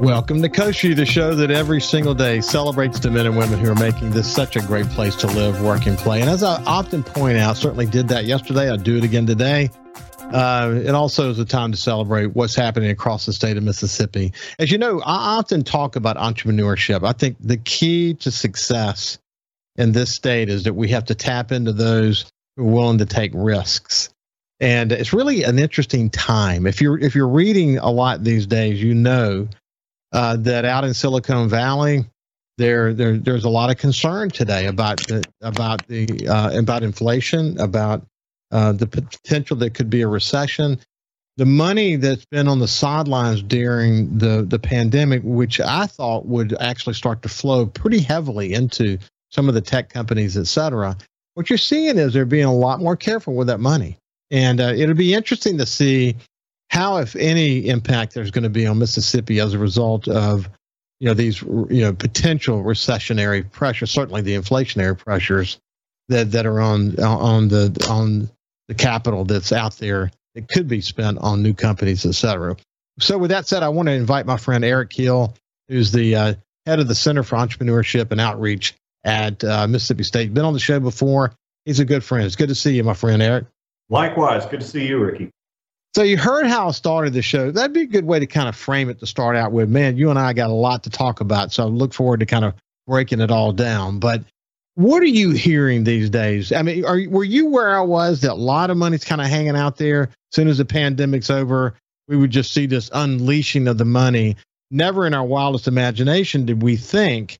Welcome to View, the show that every single day celebrates the men and women who are making this such a great place to live, work, and play. And as I often point out, certainly did that yesterday, I'll do it again today. Uh, it also is a time to celebrate what's happening across the state of Mississippi. As you know, I often talk about entrepreneurship. I think the key to success in this state is that we have to tap into those who are willing to take risks. And it's really an interesting time. If you're if you're reading a lot these days, you know uh, that out in Silicon Valley, there, there there's a lot of concern today about the, about the uh, about inflation, about uh, the potential that could be a recession. The money that's been on the sidelines during the the pandemic, which I thought would actually start to flow pretty heavily into some of the tech companies, et cetera. What you're seeing is they're being a lot more careful with that money, and uh, it'll be interesting to see how, if any, impact there's going to be on Mississippi as a result of you know these you know potential recessionary pressures, certainly the inflationary pressures that that are on on the on the capital that's out there that could be spent on new companies, et cetera. So, with that said, I want to invite my friend Eric Hill, who's the uh, head of the Center for Entrepreneurship and Outreach at uh, Mississippi State. Been on the show before. He's a good friend. It's good to see you, my friend Eric. Likewise, good to see you, Ricky. So you heard how I started the show. That'd be a good way to kind of frame it to start out with. Man, you and I got a lot to talk about, so I look forward to kind of breaking it all down. But what are you hearing these days? I mean, are were you where I was? That a lot of money's kind of hanging out there. As soon as the pandemic's over, we would just see this unleashing of the money. Never in our wildest imagination did we think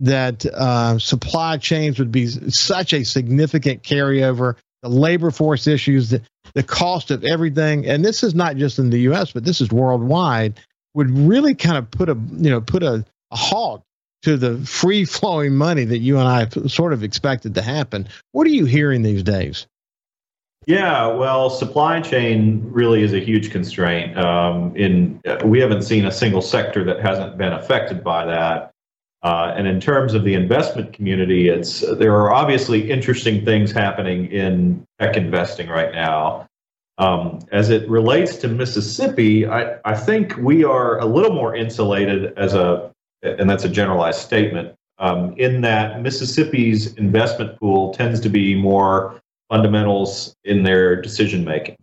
that uh, supply chains would be such a significant carryover the labor force issues, the, the cost of everything, and this is not just in the U.S., but this is worldwide, would really kind of put a you know put a, a halt to the free flowing money that you and I sort of expected to happen. What are you hearing these days? Yeah, well, supply chain really is a huge constraint. Um, in we haven't seen a single sector that hasn't been affected by that. Uh, and in terms of the investment community, it's there are obviously interesting things happening in tech investing right now. Um, as it relates to Mississippi, I, I think we are a little more insulated as a, and that's a generalized statement, um, in that Mississippi's investment pool tends to be more fundamentals in their decision making.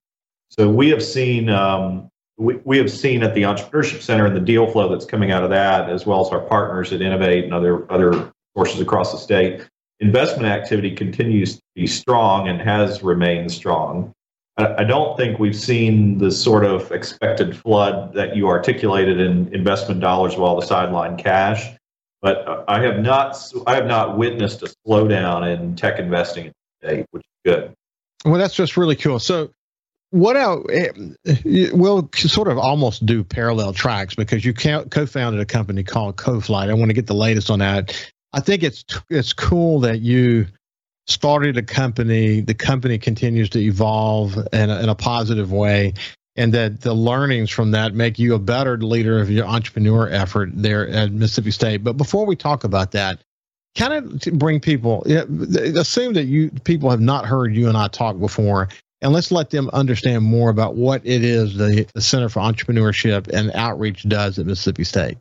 So we have seen um, we, we have seen at the Entrepreneurship Center and the deal flow that's coming out of that, as well as our partners at Innovate and other other sources across the state, investment activity continues to be strong and has remained strong. I, don't think we've seen the sort of expected flood that you articulated in investment dollars while the sideline cash, but I have not I have not witnessed a slowdown in tech investing today, which is good. Well, that's just really cool. So what else? Eh, we'll sort of almost do parallel tracks because you co-founded a company called Coflyt. I want to get the latest on that. I think it's it's cool that you started a company. The company continues to evolve in a, in a positive way, and that the learnings from that make you a better leader of your entrepreneur effort there at Mississippi State. But before we talk about that, kind of bring people assume that you people have not heard you and I talk before and let's let them understand more about what it is the, the Center for Entrepreneurship and Outreach does at Mississippi State.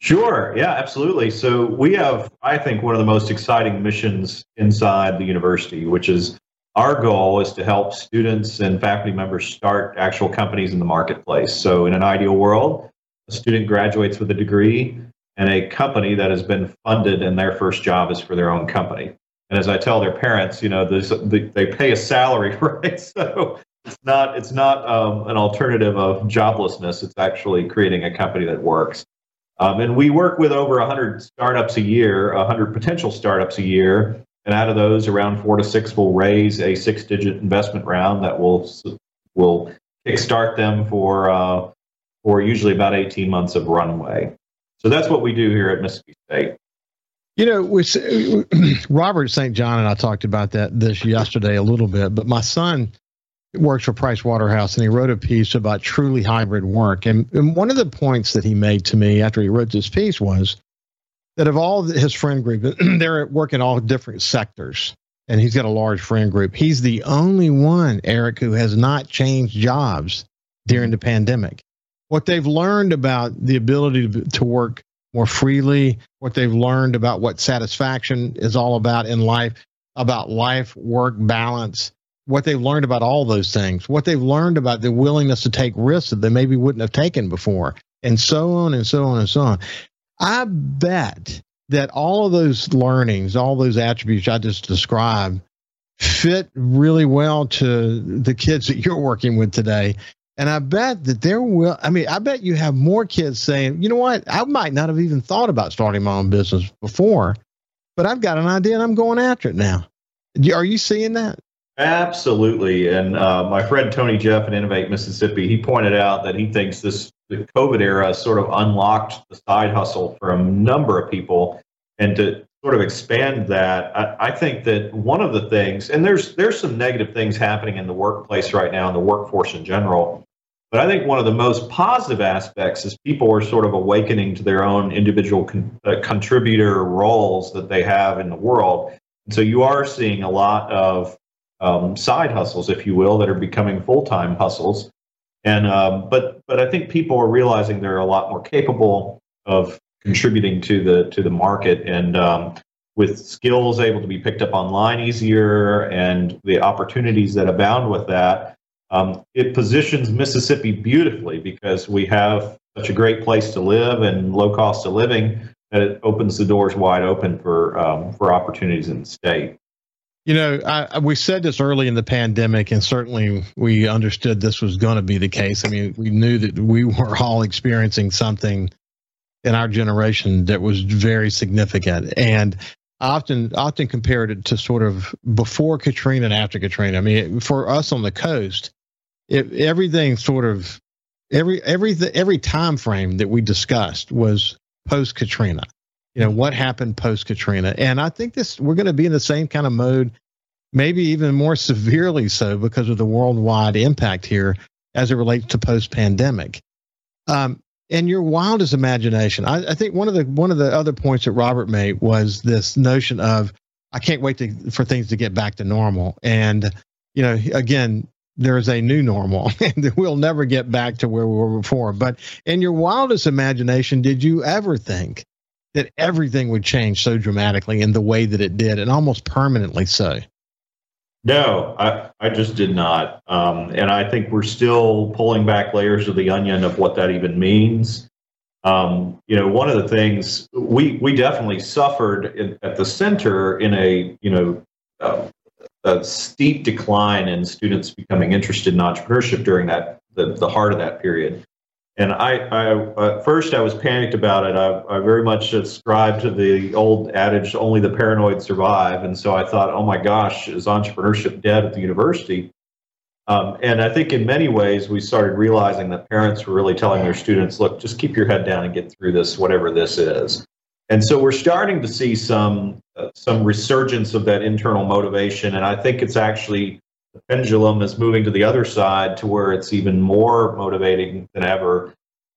Sure. Yeah, absolutely. So we have, I think, one of the most exciting missions inside the university, which is our goal is to help students and faculty members start actual companies in the marketplace. So in an ideal world, a student graduates with a degree and a company that has been funded and their first job is for their own company. And as I tell their parents, you know, they pay a salary, right? So it's not it's not um, an alternative of joblessness. It's actually creating a company that works. Um, and we work with over 100 startups a year, 100 potential startups a year, and out of those, around four to six will raise a six-digit investment round that will will kickstart them for uh, for usually about 18 months of runway. So that's what we do here at Mississippi State. You know, which, Robert St. John and I talked about that this yesterday a little bit, but my son, works for Price Waterhouse, and he wrote a piece about truly hybrid work. And, and one of the points that he made to me after he wrote this piece was that of all his friend group, they're working all different sectors, and he's got a large friend group. He's the only one, Eric, who has not changed jobs during the pandemic. What they've learned about the ability to, to work more freely, what they've learned about what satisfaction is all about in life, about life work balance, what they've learned about all those things, what they've learned about the willingness to take risks that they maybe wouldn't have taken before, and so on and so on and so on. I bet that all of those learnings, all those attributes I just described, fit really well to the kids that you're working with today. And I bet that there will, I mean, I bet you have more kids saying, you know what, I might not have even thought about starting my own business before, but I've got an idea and I'm going after it now. Are you seeing that? Absolutely. And uh, my friend Tony Jeff at Innovate Mississippi, he pointed out that he thinks this the COVID era sort of unlocked the side hustle for a number of people. And to sort of expand that, I, I, think that one of the things, and there's there's some negative things happening in the workplace right now, in the workforce in general. But I think one of the most positive aspects is people are sort of awakening to their own individual con, uh, contributor roles that they have in the world. And so you are seeing a lot of um, side hustles, if you will, that are becoming full time hustles. And um, but but I think people are realizing they're a lot more capable of contributing to the to the market and um, with skills able to be picked up online easier and the opportunities that abound with that. Um, it positions Mississippi beautifully because we have such a great place to live and low cost of living that it opens the doors wide open for um, for opportunities in the state. You know, I, we said this early in the pandemic, and certainly we understood this was going to be the case. I mean, we knew that we were all experiencing something in our generation that was very significant, and often often compared it to sort of before Katrina and after Katrina. I mean, for us on the coast, it, everything sort of every every every time frame that we discussed was post Katrina you know what happened post Katrina, and I think this we're going to be in the same kind of mode, maybe even more severely so because of the worldwide impact here as it relates to post pandemic. Um, and your wildest imagination, I, I, think one of the one of the other points that Robert made was this notion of I can't wait to, for things to get back to normal, and you know again there is a new normal and we'll never get back to where we were before. But in your wildest imagination, did you ever think that everything would change so dramatically in the way that it did, and almost permanently so. No, I, I just did not. Um, and I think we're still pulling back layers of the onion of what that even means. Um, you know, one of the things we, we definitely suffered in, at the center in a, you know, uh, a steep decline in students becoming interested in entrepreneurship during that, the, the heart of that period. And I, I at first I was panicked about it. I, I very much ascribed to the old adage, "Only the paranoid survive." And so I thought, "Oh my gosh, is entrepreneurship dead at the university?" Um, and I think in many ways we started realizing that parents were really telling their students, "Look, just keep your head down and get through this, whatever this is." And so we're starting to see some uh, some resurgence of that internal motivation, and I think it's actually the pendulum is moving to the other side to where it's even more motivating than ever.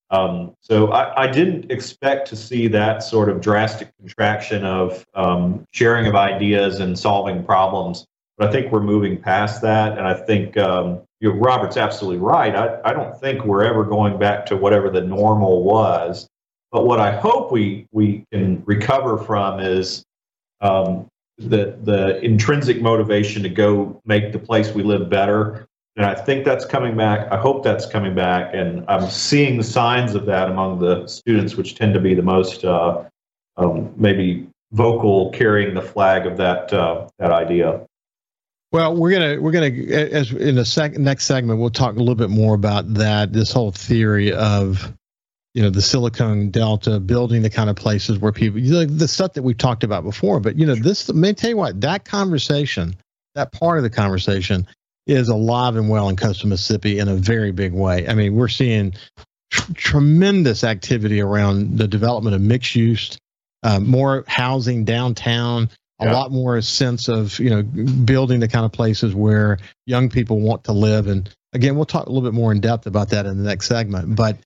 Um, so I, I, didn't expect to see that sort of drastic contraction of um, sharing of ideas and solving problems. But I think we're moving past that, and I think um, you know, Robert's absolutely right. I, I don't think we're ever going back to whatever the normal was. But what I hope we we can recover from is um, the the intrinsic motivation to go make the place we live better. And I think that's coming back. I hope that's coming back, and I'm seeing the signs of that among the students, which tend to be the most uh, um, maybe vocal, carrying the flag of that uh, that idea. Well, we're gonna we're gonna as in the sec- next segment we'll talk a little bit more about that. This whole theory of you know the silicon delta building the kind of places where people the stuff that we've talked about before but you know this may tell you what that conversation that part of the conversation is alive and well in coastal mississippi in a very big way i mean we're seeing tr- tremendous activity around the development of mixed use uh, more housing downtown a yeah. lot more sense of you know building the kind of places where young people want to live. And again, we'll talk a little bit more in depth about that in the next segment. But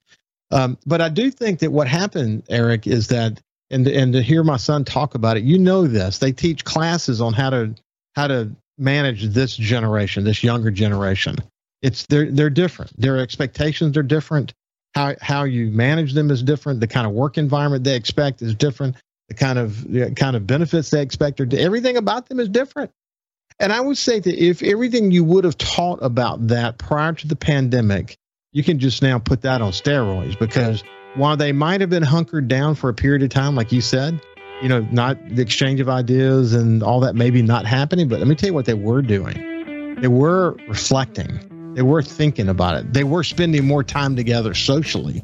um, but I do think that what happened, Eric, is that and and to hear my son talk about it, you know this. They teach classes on how to how to manage this generation, this younger generation. It's they're they're different. Their expectations are different. How how you manage them is different. The kind of work environment they expect is different. The kind of the kind of benefits they expect are everything about them is different. And I would say that if everything you would have taught about that prior to the pandemic, you can just now put that on steroids because while they might have been hunkered down for a period of time, like you said, you know, not the exchange of ideas and all that maybe not happening, but let me tell you what they were doing. They were reflecting. They were thinking about it. They were spending more time together socially.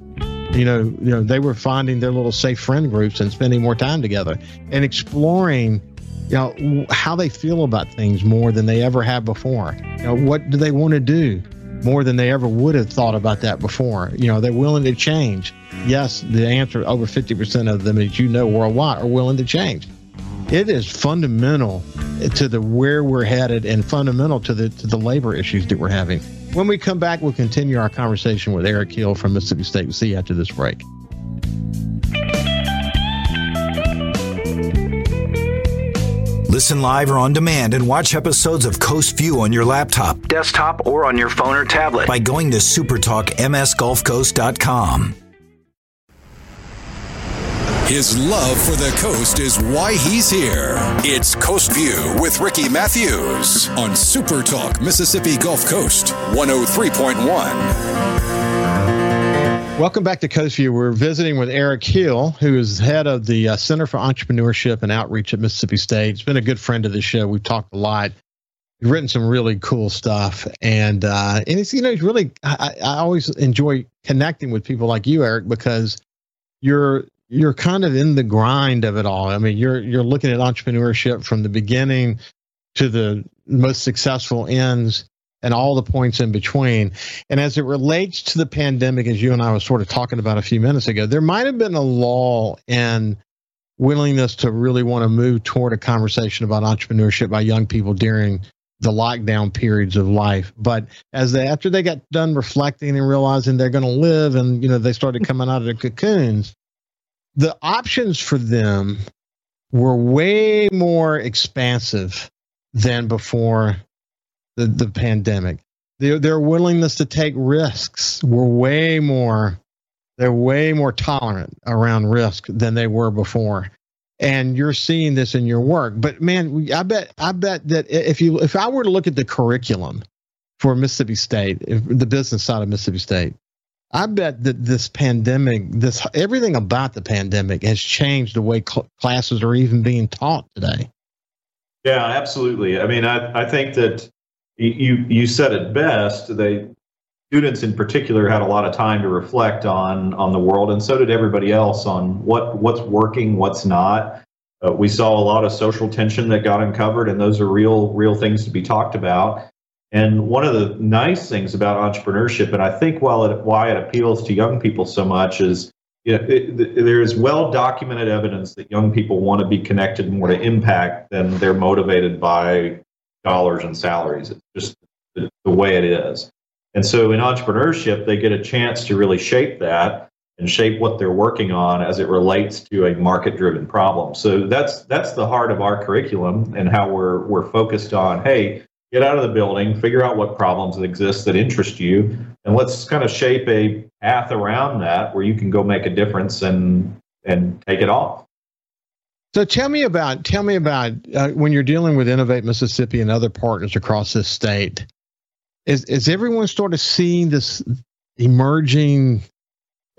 You know, you know, they were finding their little safe friend groups and spending more time together and exploring, you know, how they feel about things more than they ever have before. You know, what do they want to do? More than they ever would have thought about that before. You know, they're willing to change. Yes, the answer over 50% of them, as you know, worldwide are willing to change. It is fundamental to the where we're headed and fundamental to the to the labor issues that we're having. When we come back, we'll continue our conversation with Eric Hill from Mississippi State. We'll see you after this break. Listen live or on demand and watch episodes of Coast View on your laptop, desktop, or on your phone or tablet by going to supertalkmsgulfcoast.com. His love for the coast is why he's here. It's Coast View with Ricky Matthews on Supertalk Mississippi Gulf Coast 103.1. Welcome back to Coast View. We're visiting with Eric Hill, who is head of the uh, Center for Entrepreneurship and Outreach at Mississippi State. He's been a good friend of the show. We've talked a lot. He's written some really cool stuff, and uh, and it's you know he's really I, I always enjoy connecting with people like you, Eric, because you're you're kind of in the grind of it all. I mean, you're you're looking at entrepreneurship from the beginning to the most successful ends and all the points in between. And as it relates to the pandemic, as you and I was sort of talking about a few minutes ago, there might have been a lull in willingness to really want to move toward a conversation about entrepreneurship by young people during the lockdown periods of life. But as they after they got done reflecting and realizing they're going to live, and you know they started coming out of their cocoons, the options for them were way more expansive than before the, the pandemic. Their, their willingness to take risks were way more, they're way more tolerant around risk than they were before. And you're seeing this in your work. But man, I bet, I bet that if you, if I were to look at the curriculum for Mississippi State, the business side of Mississippi State, I bet that this pandemic, this everything about the pandemic has changed the way cl- classes are even being taught today. Yeah, absolutely. I mean, I, I think that you you said it best. They students in particular had a lot of time to reflect on on the world, and so did everybody else on what what's working, what's not. Uh, we saw a lot of social tension that got uncovered, and those are real real things to be talked about. And one of the nice things about entrepreneurship, and I think while it, why it appeals to young people so much, is you know, it, there is well documented evidence that young people want to be connected more to impact than they're motivated by dollars and salaries. It's just the, the way it is. And so in entrepreneurship, they get a chance to really shape that and shape what they're working on as it relates to a market driven problem. So that's that's the heart of our curriculum and how we're we're focused on, hey, get out of the building, figure out what problems exist that interest you, and let's kind of shape a path around that where you can go make a difference and and take it off. So tell me about tell me about uh, when you're dealing with Innovate Mississippi and other partners across this state. Is is everyone sort of seeing this emerging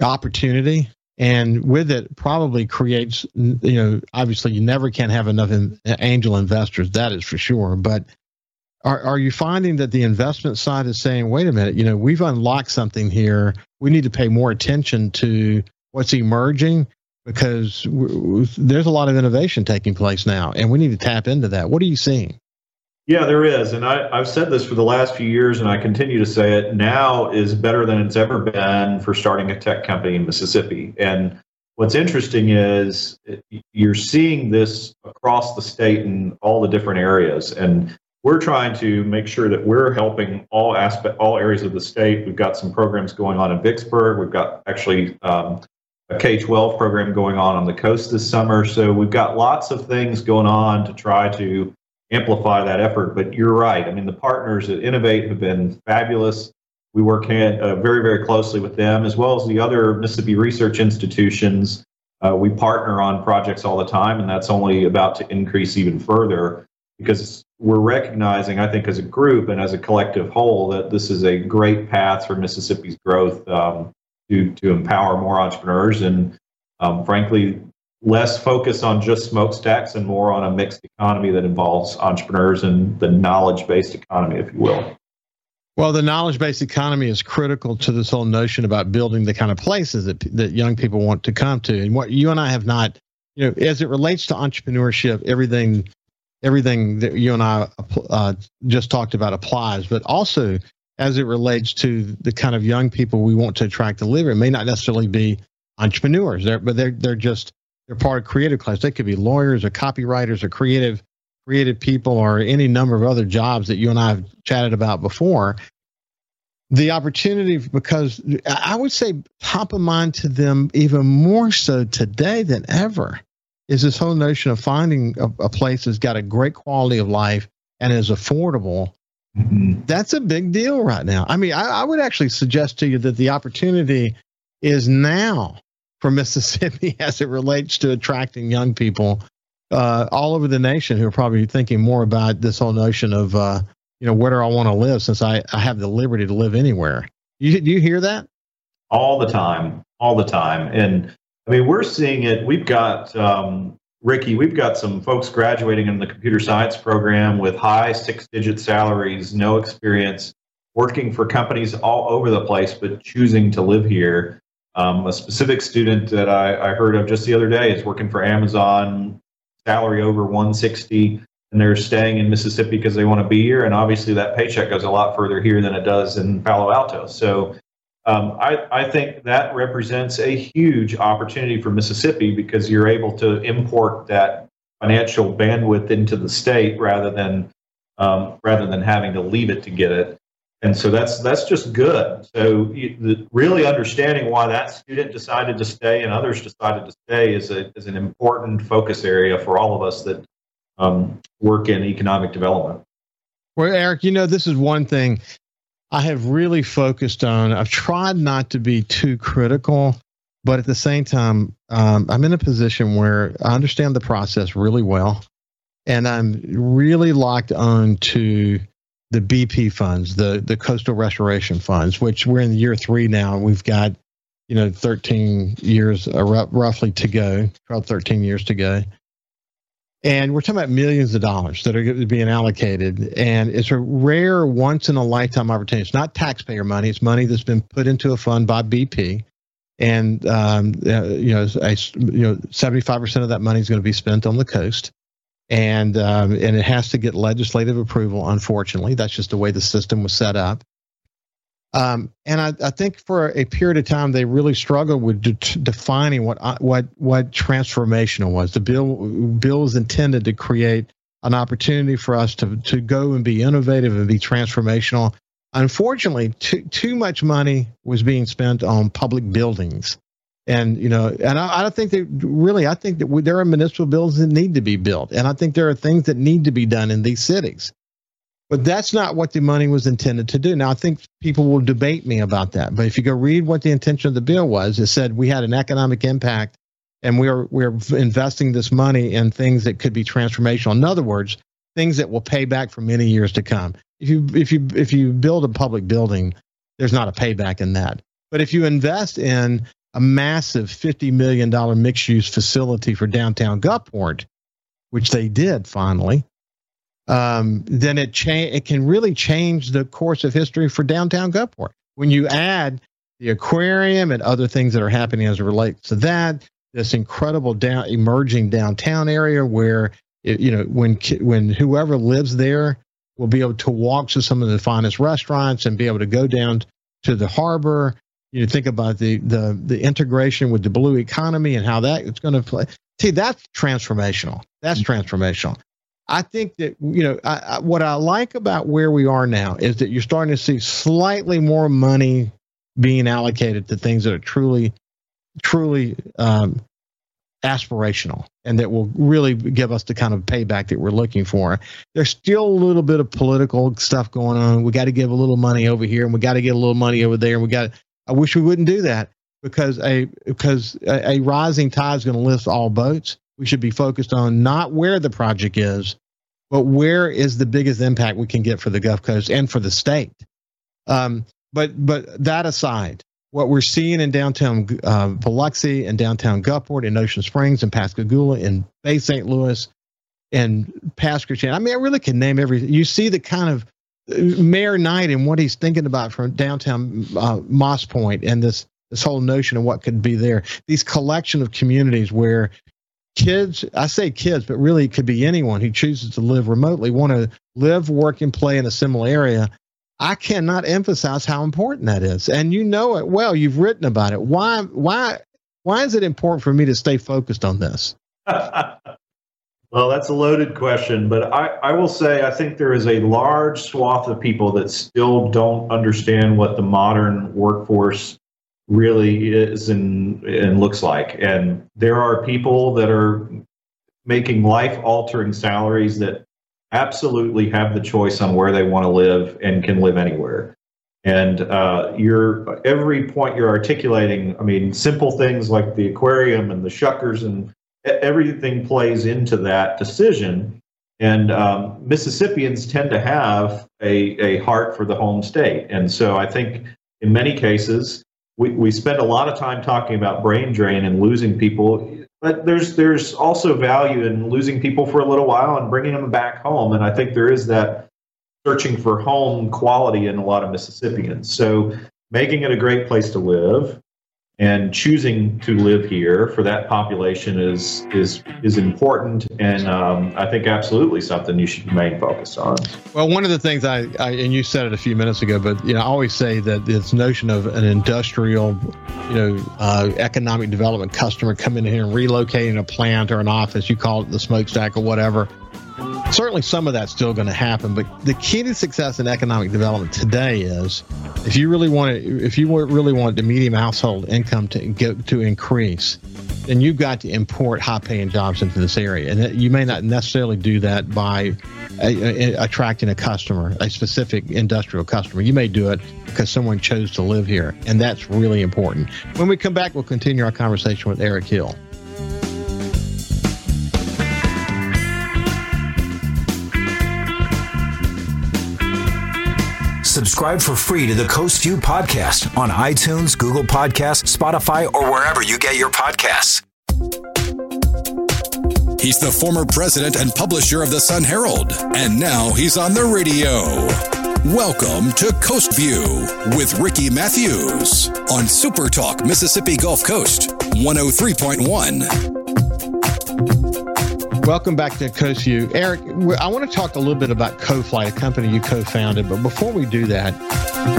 opportunity, and with it probably creates you know obviously you never can have enough in, angel investors that is for sure, but are, are you finding that the investment side is saying, wait a minute, you know, we've unlocked something here. We need to pay more attention to what's emerging because there's a lot of innovation taking place now, and we need to tap into that. What are you seeing? Yeah, there is. And I, have said this for the last few years, and I continue to say it now is better than it's ever been for starting a tech company in Mississippi. And what's interesting is you're seeing this across the state in all the different areas. And we're trying to make sure that we're helping all aspect, all areas of the state. We've got some programs going on in Vicksburg. We've got actually um, a K-12 program going on on the coast this summer. So we've got lots of things going on to try to amplify that effort. But you're right. I mean, the partners at Innovate have been fabulous. We work hand, uh, very, very closely with them, as well as the other Mississippi research institutions. Uh, we partner on projects all the time, and that's only about to increase even further because we're recognizing, I think, as a group and as a collective whole, that this is a great path for Mississippi's growth um, to, to empower more entrepreneurs and, um, frankly, less focus on just smokestacks and more on a mixed economy that involves entrepreneurs and the knowledge based economy, if you will. Well, the knowledge based economy is critical to this whole notion about building the kind of places that, that young people want to come to. And what you and I have not, you know, as it relates to entrepreneurship, everything everything that you and I uh, just talked about applies, but also as it relates to the kind of young people we want to attract to live it may not necessarily be entrepreneurs, they're, but they're they're just they're part of creative class. They could be lawyers or copywriters or creative creative people or any number of other jobs that you and I have chatted about before. The opportunity, because I would say top of mind to them even more so today than ever, is this whole notion of finding a, a place that's got a great quality of life and is affordable. Mm-hmm. That's a big deal right now. I mean, I, I would actually suggest to you that the opportunity is now for Mississippi as it relates to attracting young people uh, all over the nation who are probably thinking more about this whole notion of, uh, you know, where do I want to live since I, I have the liberty to live anywhere. You, do you hear that? All the time, all the time. And I mean, we're seeing it. We've got, um, Ricky, we've got some folks graduating in the computer science program with high six digit salaries, no experience, working for companies all over the place, but choosing to live here. Um, a specific student that I, I, heard of just the other day is working for Amazon, salary over 160 and they're staying in Mississippi because they want to be here. And obviously, that paycheck goes a lot further here than it does in Palo Alto. So, um, I, I, think that represents a huge opportunity for Mississippi because you're able to import that financial bandwidth into the state rather than um, rather than having to leave it to get it. And so that's that's just good. So you, the, really understanding why that student decided to stay and others decided to stay is a is an important focus area for all of us that um, work in economic development. Well, Eric, you know this is one thing I have really focused on. I've tried not to be too critical, but at the same time, um, I'm in a position where I understand the process really well, and I'm really locked on to the BP funds, the the coastal restoration funds, which we're in year three now. We've got you know 13 years uh, roughly to go, 12, 13 years to go. And we're talking about millions of dollars that are being allocated. And it's a rare once in a lifetime opportunity. It's not taxpayer money, it's money that's been put into a fund by BP. And, um, uh, you know, you know, 75% of that money is going to be spent on the coast and um, and it has to get legislative approval. Unfortunately, that's just the way the system was set up. Um, and I, I, think for a period of time they really struggled with de- defining what uh, what what transformational was. The bill bill was intended to create an opportunity for us to to go and be innovative and be transformational. Unfortunately, too too much money was being spent on public buildings and you know and I, I think that really i think that we, there are municipal buildings that need to be built and i think there are things that need to be done in these cities but that's not what the money was intended to do. Now i think people will debate me about that. But if you go read what the intention of the bill was it said we had an economic impact and we are we're investing this money in things that could be transformational. In other words things that will pay back for many years to come. If you if you if you build a public building there's not a payback in that. But if you invest in a massive $50 million mixed use facility for downtown Gulfport, which they did finally, um, then it, cha- it can really change the course of history for downtown Gulfport. When you add the aquarium and other things that are happening as it relates to that, this incredible down, emerging downtown area where it, you know when when whoever lives there will be able to walk to some of the finest restaurants and be able to go down to the harbor You think about the the the integration with the blue economy and how that it's going to play. See, that's transformational. That's transformational. I think that you know I, I, what I like about where we are now is that you're starting to see slightly more money being allocated to things that are truly, truly um, aspirational and that will really give us the kind of payback that we're looking for. There's still a little bit of political stuff going on. We got to give a little money over here and we got to get a little money over there. And we got. I wish we wouldn't do that because a because a, a rising tide is going to lift all boats. We should be focused on not where the project is, but where is the biggest impact we can get for the Gulf Coast and for the state? Um, but but that aside, what we're seeing in downtown uh, Biloxi and downtown Gulfport and Ocean Springs and Pascagoula and Bay St. Louis and Pascagoula, I mean, I really can name every. You see the kind of uh, Mayor Knight and what he's thinking about from downtown uh, Moss Point and this this whole notion of what could be there. These collection of communities where kids i say kids but really it could be anyone who chooses to live remotely want to live work and play in a similar area. I cannot emphasize how important that is. And you know it well you've written about it. Why why why is it important for me to stay focused on this? Well that's a loaded question but I, I will say i think there is a large swath of people that still don't understand what the modern workforce really is and, and looks like. And there are people that are making life altering salaries that absolutely have the choice on where they want to live and can live anywhere. And uh, your every point you're articulating, I mean, simple things like the aquarium and the shuckers and everything plays into that decision. And um, Mississippians tend to have a, a heart for the home state. And so I think in many cases, we, we spend a lot of time talking about brain drain and losing people, but there's there's also value in losing people for a little while and bringing them back home. And I think there is that searching for home quality in a lot of Mississippians. So making it a great place to live, and choosing to live here for that population is is is important, and um, I think absolutely something you should remain focused on. Well, one of the things I, I, and you said it a few minutes ago, but you know I always say that this notion of an industrial, you know, uh, economic development customer coming in here and relocating a plant or an office, you call it the smokestack or whatever certainly some of that's still going to happen but the key to success in economic development today is if you really want to if you really want the medium household income to get to increase then you've got to import high paying jobs into this area. And you may not necessarily do that by a, a, attracting a customer a specific industrial customer. You may do it because someone chose to live here and that's really important. When we come back we'll continue our conversation with eric hill Subscribe for free to the Coast View podcast on iTunes, Google Podcasts, Spotify, or wherever you get your podcasts. He's the former president and publisher of the Sun Herald, and now he's on the radio. Welcome to Coast View with Ricky Matthews on Super Talk Mississippi Gulf Coast 103.1. Welcome back to View. Eric, I want to talk a little bit about Coflyt, a company you co founded. But before we do that,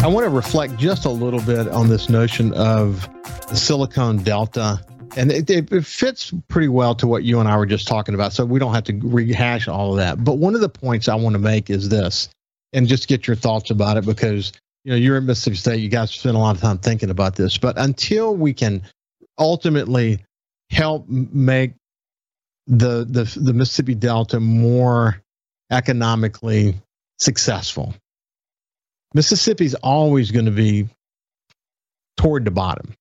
I want to reflect just a little bit on this notion of the Silicon Delta. And it, it, fits pretty well to what you and I were just talking about. So we don't have to rehash all of that. But one of the points I want to make is this, and just get your thoughts about it because you know you're in Mississippi State. You guys spend a lot of time thinking about this. But until we can ultimately help make the the the Mississippi Delta more economically successful. Mississippi's always going to be toward the bottom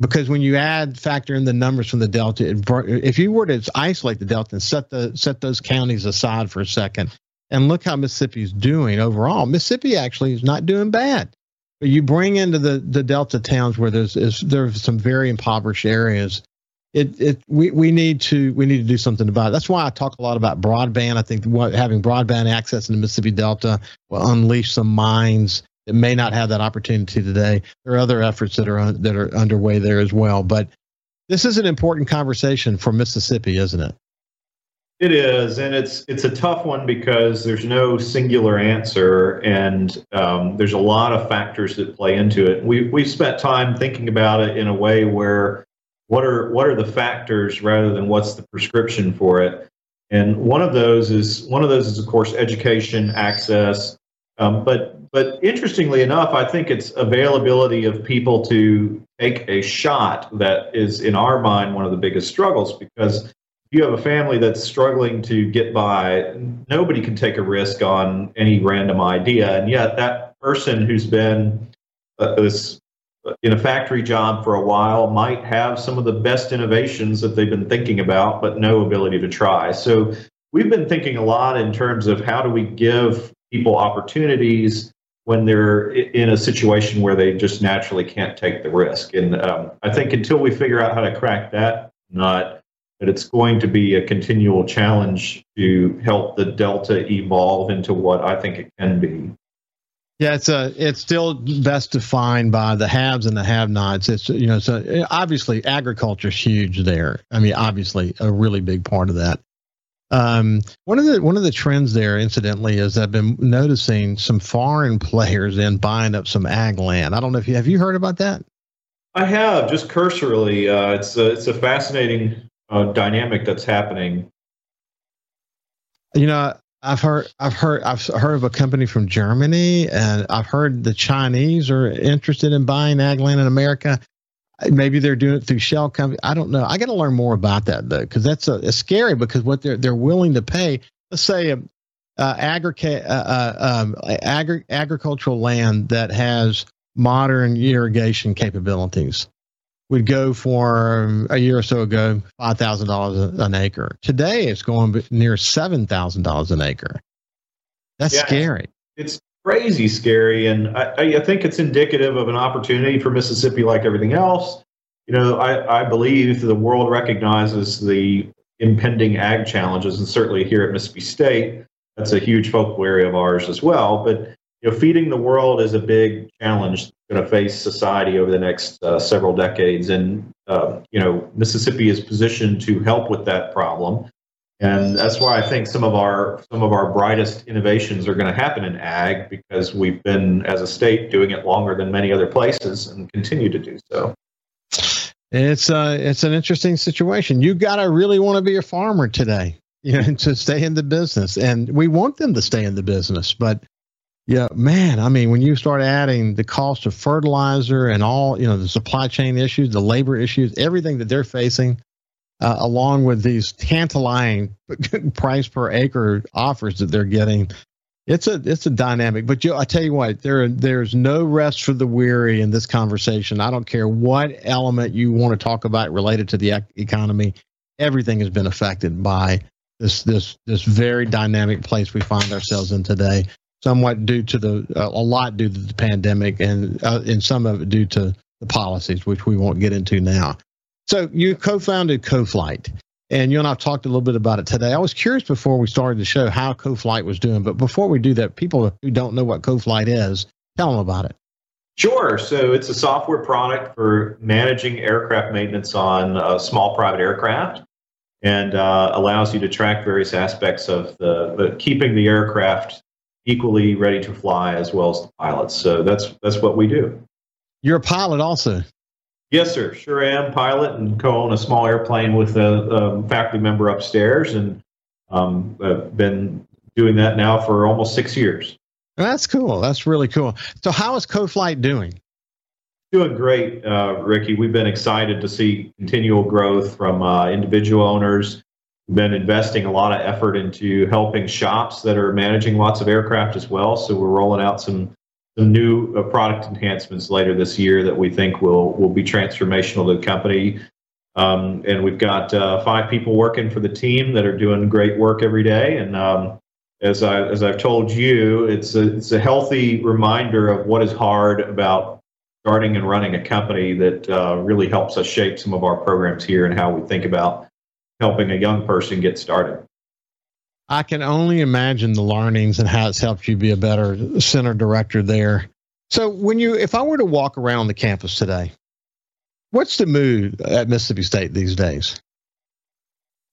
because when you add factor in the numbers from the delta if you were to isolate the delta and set the set those counties aside for a second and look how mississippi's doing overall mississippi actually is not doing bad but you bring into the the delta towns where there's is, there's some very impoverished areas it, it we, we need to we need to do something about it. That's why I talk a lot about broadband. I think what, having broadband access in the Mississippi Delta will unleash some minds that may not have that opportunity today. There are other efforts that are that are underway there as well. But this is an important conversation for Mississippi, isn't it? It is, and it's it's a tough one because there's no singular answer, and um, there's a lot of factors that play into it. We we've spent time thinking about it in a way where what are what are the factors rather than what's the prescription for it. And one of those is one of those is of course education access, um, but but interestingly enough, I think it's availability of people to take a shot that is in our mind one of the biggest struggles because if you have a family that's struggling to get by, nobody can take a risk on any random idea. And yet, that person who's been uh, this in a factory job for a while might have some of the best innovations that they've been thinking about, but no ability to try. So, we've been thinking a lot in terms of how do we give people opportunities when they're in a situation where they just naturally can't take the risk. And um, I think until we figure out how to crack that nut, that it's going to be a continual challenge to help the delta evolve into what I think it can be. Yeah, it's a it's still best defined by the haves and the have-nots. It's you know so obviously agriculture is huge there. I mean, obviously a really big part of that. Um, one of the one of the trends there, incidentally, is I've been noticing some foreign players in buying up some ag land. I don't know if you have you heard about that. I have just cursorily. Uh, it's a, it's a fascinating uh, dynamic that's happening. You know, I've heard, I've heard, I've heard of a company from Germany, and I've heard the Chinese are interested in buying ag land in America. Maybe they're doing it through shell company. I don't know. I got to learn more about that though, because that's a, it's scary. Because what they're they're willing to pay. Let's say a, uh, agrica- uh, uh, um, agri- agricultural land that has modern irrigation capabilities would go for um, a year or so ago five thousand dollars an acre. Today it's going near seven thousand dollars an acre. That's yeah, scary. It's crazy scary, and I, I think it's indicative of an opportunity for Mississippi, like everything else. You know, I, I believe the world recognizes the impending ag challenges, and certainly here at Mississippi State, that's a huge focal area of ours as well. But you know, feeding the world is a big challenge going to face society over the next uh, several decades. And, uh, you know, Mississippi is positioned to help with that problem. And that's why I think some of our some of our brightest innovations are going to happen in ag because we've been as a state doing it longer than many other places and continue to do so. It's uh it's an interesting situation. You got to really want to be a farmer today, you know, to stay in the business. And we want them to stay in the business, but yeah, man. I mean, when you start adding the cost of fertilizer and all, you know, the supply chain issues, the labor issues, everything that they're facing, uh, along with these tantalizing price per acre offers that they're getting, it's a it's a dynamic. But you, I tell you what, there there's no rest for the weary in this conversation. I don't care what element you want to talk about related to the economy. Everything has been affected by this this this very dynamic place we find ourselves in today somewhat due to the uh, a lot due to the pandemic and uh, and some of it due to the policies which we won't get into now. So you co-founded coflyt and you and i've talked a little bit about it today. I was curious before we started the show how coflyt was doing but before we do that people who don't know what coflyt is tell them about it. Sure. So it's a software product for managing aircraft maintenance on uh, small private aircraft and uh, allows you to track various aspects of the, the, keeping the aircraft equally ready to fly as well as the pilots. So that's that's what we do. You're a pilot also. Yes, sir. Sure am. Pilot and co-own a small airplane with a, a faculty member upstairs, and um, I've been doing that now for almost six years. That's cool. That's really cool. So, how is Coflyt doing? Doing great, uh, Ricky. We've been excited to see continual growth from uh, individual owners been investing a lot of effort into helping shops that are managing lots of aircraft as well. So we're rolling out some some new uh, product enhancements later this year that we think will will be transformational to the company. Um, and we've got uh, five people working for the team that are doing great work every day. And um, as I as I've told you, it's a it's a healthy reminder of what is hard about starting and running a company that uh, really helps us shape some of our programs here and how we think about helping a young person get started. I can only imagine the learnings and how it's helped you be a better center director there. So, when you, if I were to walk around the campus today, what's the mood at Mississippi State these days?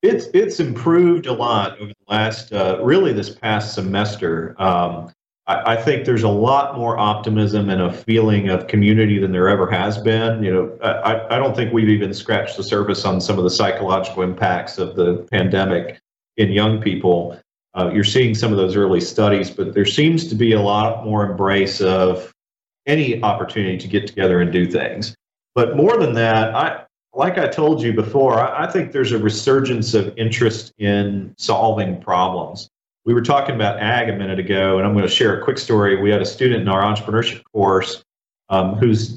It's it's improved a lot over the last, uh, really this past semester. Um, I, think there's a lot more optimism and a feeling of community than there ever has been. You know, I, I don't think we've even scratched the surface on some of the psychological impacts of the pandemic in young people. Uh, you're seeing some of those early studies, but there seems to be a lot more embrace of any opportunity to get together and do things. But more than that, I, like I told you before, I, I think there's a resurgence of interest in solving problems. We were talking about ag a minute ago, and I'm going to share a quick story. We had a student in our entrepreneurship course um, whose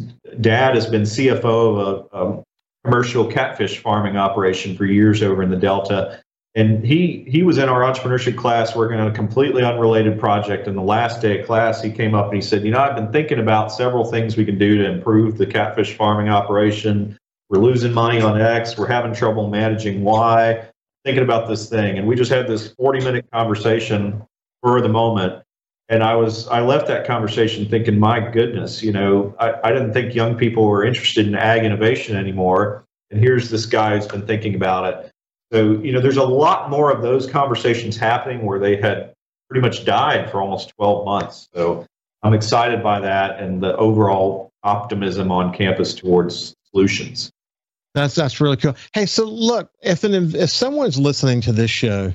dad has been CFO of a, a commercial catfish farming operation for years over in the Delta. And he he was in our entrepreneurship class working on a completely unrelated project. And the last day of class, he came up and he said, "You know, I've been thinking about several things we can do to improve the catfish farming operation. We're losing money on X. We're having trouble managing Y. Thinking about this thing." And we just had this 40 minute conversation for the moment. And I was I left that conversation thinking, my goodness, you know, I, I didn't think young people were interested in ag innovation anymore. And here's this guy who's been thinking about it so, you know, there's a lot more of those conversations happening where they had pretty much died for almost 12 months. So I'm excited by that and the overall optimism on campus towards solutions. That's that's really cool. Hey, so look, if an if someone's listening to this show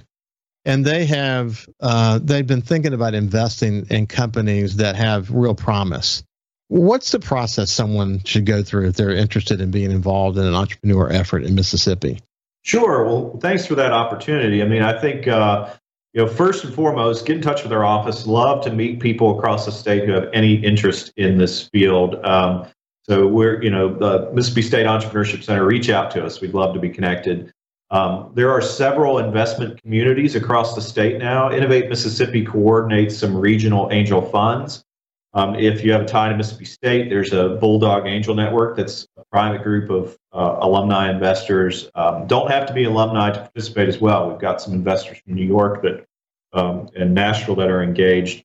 and they have uh, they've been thinking about investing in companies that have real promise, what's the process someone should go through if they're interested in being involved in an entrepreneur effort in Mississippi? Sure. Well, thanks for that opportunity. I mean, I think uh, you know, first and foremost, get in touch with our office. Love to meet people across the state who have any interest in this field. Um, so we're, you know, the Mississippi State Entrepreneurship Center. Reach out to us. We'd love to be connected. Um, there are several investment communities across the state now. Innovate Mississippi coordinates some regional angel funds. Um, if you have a tie to Mississippi State, there's a Bulldog Angel Network that's a private group of uh, alumni investors. Um, don't have to be alumni to participate as well. We've got some investors from New York that um, and Nashville that are engaged.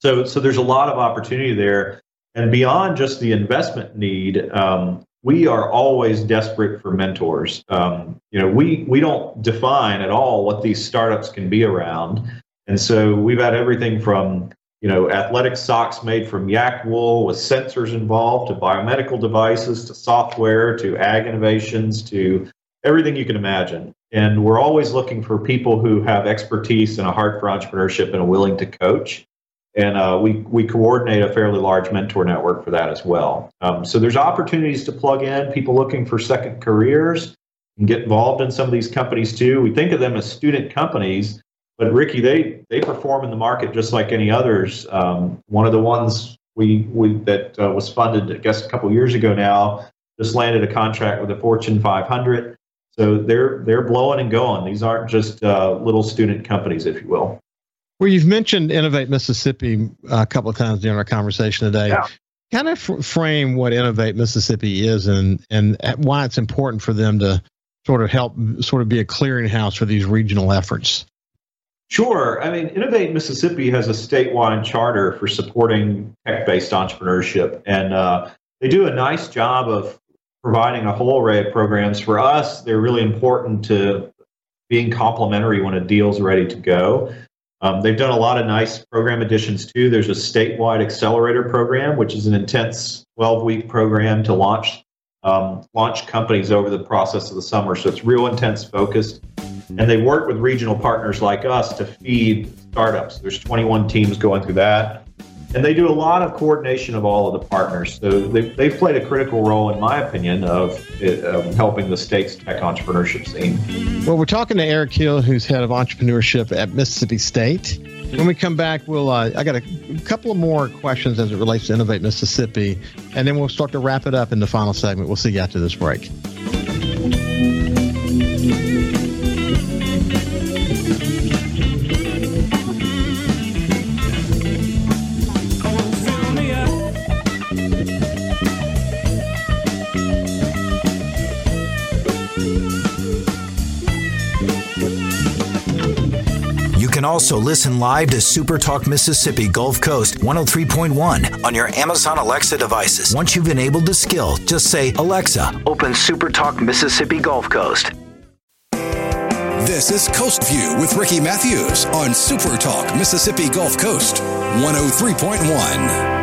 So, so there's a lot of opportunity there. And beyond just the investment need, um, we are always desperate for mentors. Um, you know, we we don't define at all what these startups can be around. And so we've had everything from you know, athletic socks made from yak wool with sensors involved to biomedical devices to software to ag innovations to everything you can imagine. And we're always looking for people who have expertise and a heart for entrepreneurship and are willing to coach. And uh, we, we coordinate a fairly large mentor network for that as well. Um, so there's opportunities to plug in, people looking for second careers and get involved in some of these companies too. We think of them as student companies, but Ricky, they they perform in the market just like any others. Um, one of the ones we we that uh, was funded, I guess, a couple years ago now, just landed a contract with a Fortune 500. So they're they're blowing and going. These aren't just uh, little student companies, if you will. Well, you've mentioned Innovate Mississippi a couple of times during our conversation today. Yeah. Kind of f- frame what Innovate Mississippi is and and why it's important for them to sort of help sort of be a clearinghouse for these regional efforts. Sure. I mean, Innovate Mississippi has a statewide charter for supporting tech based entrepreneurship, and uh, they do a nice job of providing a whole array of programs. For us, they're really important to being complementary when a deal's ready to go. Um, they've done a lot of nice program additions too. There's a statewide accelerator program, which is an intense 12 week program to launch um, launch companies over the process of the summer. So it's real intense focused. And they work with regional partners like us to feed startups. There's 21 teams going through that. And they do a lot of coordination of all of the partners. So they, they've played a critical role, in my opinion, of, of helping the state's tech entrepreneurship scene. Well, we're talking to Eric Hill, who's head of entrepreneurship at Mississippi State. When we come back, we'll uh, I got a couple of more questions as it relates to Innovate Mississippi, and then we'll start to wrap it up in the final segment. We'll see you after this break. Also listen live to Super Talk Mississippi Gulf Coast 103.1 on your Amazon Alexa devices. Once you've enabled the skill, just say, Alexa, open Super Talk Mississippi Gulf Coast. This is Coast View with Ricky Matthews on Super Talk Mississippi Gulf Coast 103.1.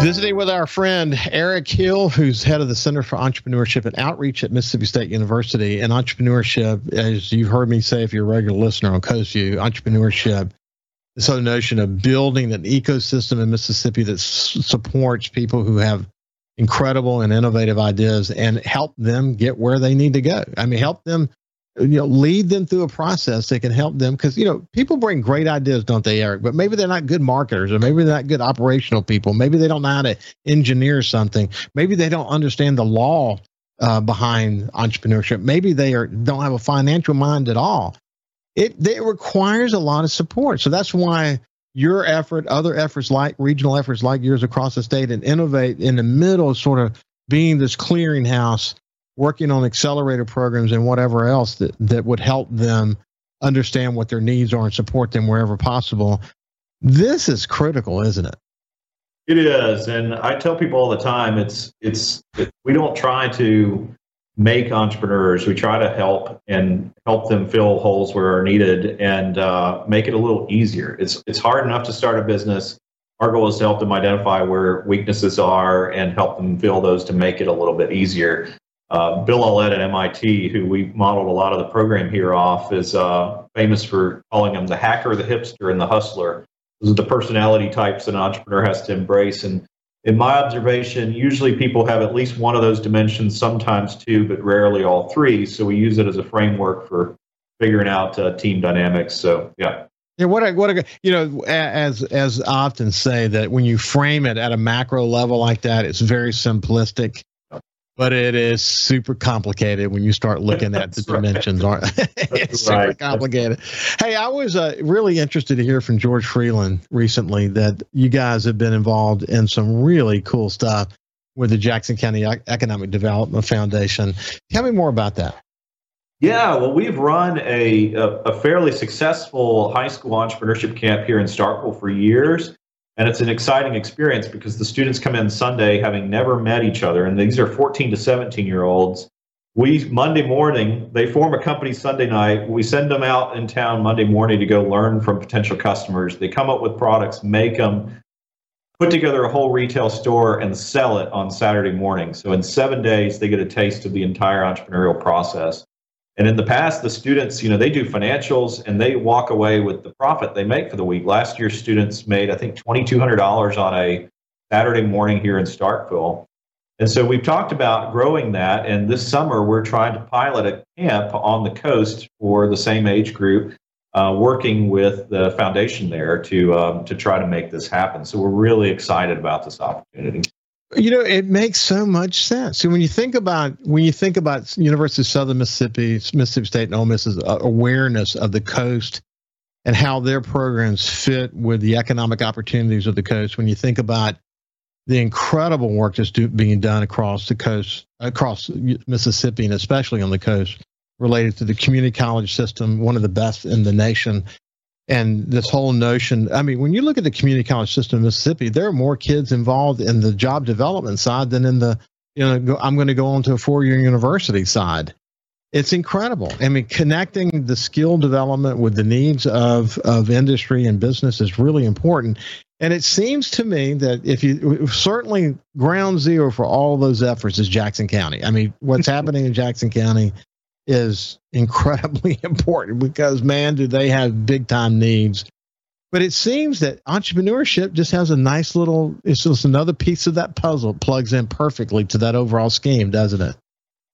Visiting with our friend Eric Hill, who's head of the Center for Entrepreneurship and Outreach at Mississippi State University. And entrepreneurship, as you've heard me say, if you're a regular listener on Coast View, entrepreneurship, this whole notion of building an ecosystem in Mississippi that s- supports people who have incredible and innovative ideas and help them get where they need to go. I mean, help them you know lead them through a process that can help them because you know people bring great ideas don't they eric? But maybe they're not good marketers or maybe they're not good operational people. Maybe they don't know how to engineer something. Maybe they don't understand the law uh, behind entrepreneurship. Maybe they are don't have a financial mind at all. It, it requires a lot of support. So that's why your effort other efforts like regional efforts like yours across the state and innovate in the middle sort of being this clearinghouse working on accelerator programs and whatever else that, that would help them understand what their needs are and support them wherever possible. This is critical, isn't it? It is, and I tell people all the time, it's it's it, we don't try to make entrepreneurs. We try to help and help them fill holes where are needed and uh, make it a little easier. It's it's hard enough to start a business. Our goal is to help them identify where weaknesses are and help them fill those to make it a little bit easier. Uh, Bill Aulet at MIT, who we modeled a lot of the program here off, is uh, famous for calling him the hacker, the hipster, and the hustler. Those are the personality types an entrepreneur has to embrace. And in my observation, usually people have at least one of those dimensions, sometimes two, but rarely all three. So we use it as a framework for figuring out uh, team dynamics. So yeah. Yeah, what a what a you know as as I often say that when you frame it at a macro level like that, it's very simplistic but it is super complicated when you start looking at the dimensions aren't it's right. super complicated hey i was uh, really interested to hear from george freeland recently that you guys have been involved in some really cool stuff with the jackson county economic development foundation tell me more about that yeah, well, we've run a, a, a fairly successful high school entrepreneurship camp here in Starkville for years. And it's an exciting experience because the students come in Sunday having never met each other, and these are 14 to 17 year olds. We Monday morning, they form a company Sunday night. We send them out in town Monday morning to go learn from potential customers. They come up with products, make them, put together a whole retail store, and sell it on Saturday morning. So in seven days, they get a taste of the entire entrepreneurial process. And in the past, the students, you know, they do financials and they walk away with the profit they make for the week. Last year, students made, I think, $2,200 on a Saturday morning here in Starkville. And so we've talked about growing that. And this summer, we're trying to pilot a camp on the coast for the same age group, uh, working with the foundation there to, um, to try to make this happen. So we're really excited about this opportunity. You know, it makes so much sense. So when you think about when you think about University of Southern Mississippi, Mississippi State, and Ole Miss's uh, awareness of the coast and how their programs fit with the economic opportunities of the coast, when you think about the incredible work that's do, being done across the coast, across Mississippi, and especially on the coast, related to the community college system, one of the best in the nation, and this whole notion i mean when you look at the community college system in mississippi there are more kids involved in the job development side than in the you know i'm going to go on to a four-year university side. It's incredible. I mean connecting the skill development with the needs of of industry and business is really important. And it seems to me that if you certainly ground zero for all those efforts is jackson county. I mean what's happening in jackson county is incredibly important because man do they have big time needs. But it seems that entrepreneurship just has a nice little it's just another piece of that puzzle. Plugs in perfectly to that overall scheme doesn't it?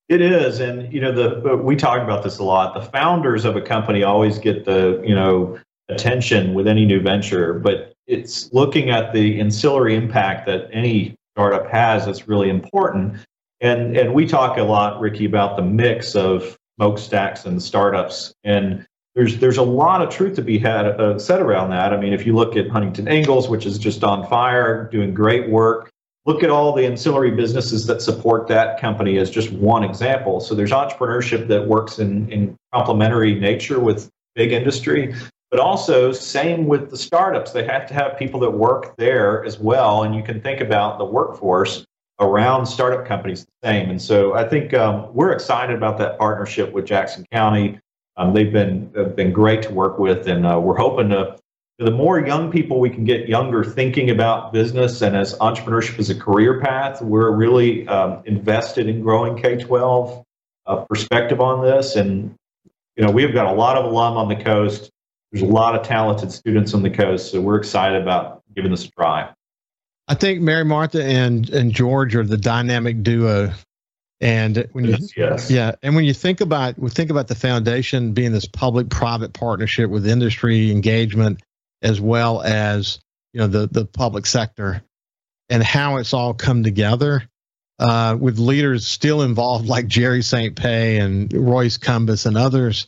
It is. And you know the we talk about this a lot. The founders of a company always get the you know attention with any new venture. But it's looking at the ancillary impact that any startup has that's really important. And and we talk a lot ricky about the mix of smokestacks and startups. And there's there's a lot of truth to be had uh, said around that. I mean, if you look at Huntington Ingalls, which is just on fire, doing great work. Look at all the ancillary businesses that support that company as just one example. So there's entrepreneurship that works in, in complementary nature with big industry, but also same with the startups. They have to have people that work there as well. And you can think about the workforce around startup companies the same. And so I think um, we're excited about that partnership with Jackson County. Um, they've been have been great to work with, and uh, we're hoping to. The more young people we can get younger thinking about business and as entrepreneurship as a career path, we're really um, invested in growing K 12 uh, perspective on this. And, you know, we've got a lot of alum on the coast. There's a lot of talented students on the coast. So we're excited about giving this a try. I think Mary Martha and, and George are the dynamic duo and when you, yes, yeah, and when you think about we think about the foundation being this public-private partnership with industry engagement, as well as you know the the public sector, and how it's all come together, uh, with leaders still involved like Jerry St. Pé and Royce Cumbus and others.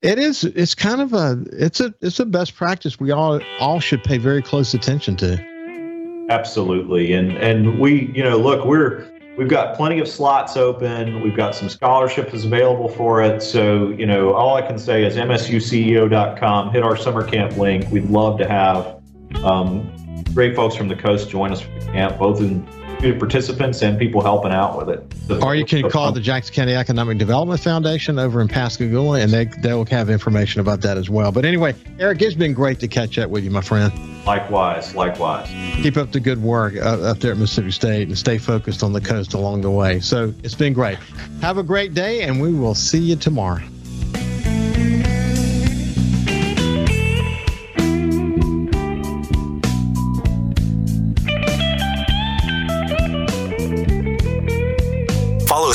It is it's kind of a it's a it's a best practice we all all should pay very close attention to. Absolutely, and and we you know look we're We've got plenty of slots open. We've got some scholarships available for it. So, you know, all I can say is msuceo.com, hit our summer camp link. We'd love to have um, great folks from the coast join us for the camp, both in participants and people helping out with it. So or you can call the Jackson County Economic Development Foundation over in Pascagoula, and they they'll have information about that as well. But anyway, Eric, it's been great to catch up with you, my friend. Likewise, likewise. Keep up the good work uh, up there at Mississippi State and stay focused on the coast along the way. So it's been great. Have a great day, and we will see you tomorrow.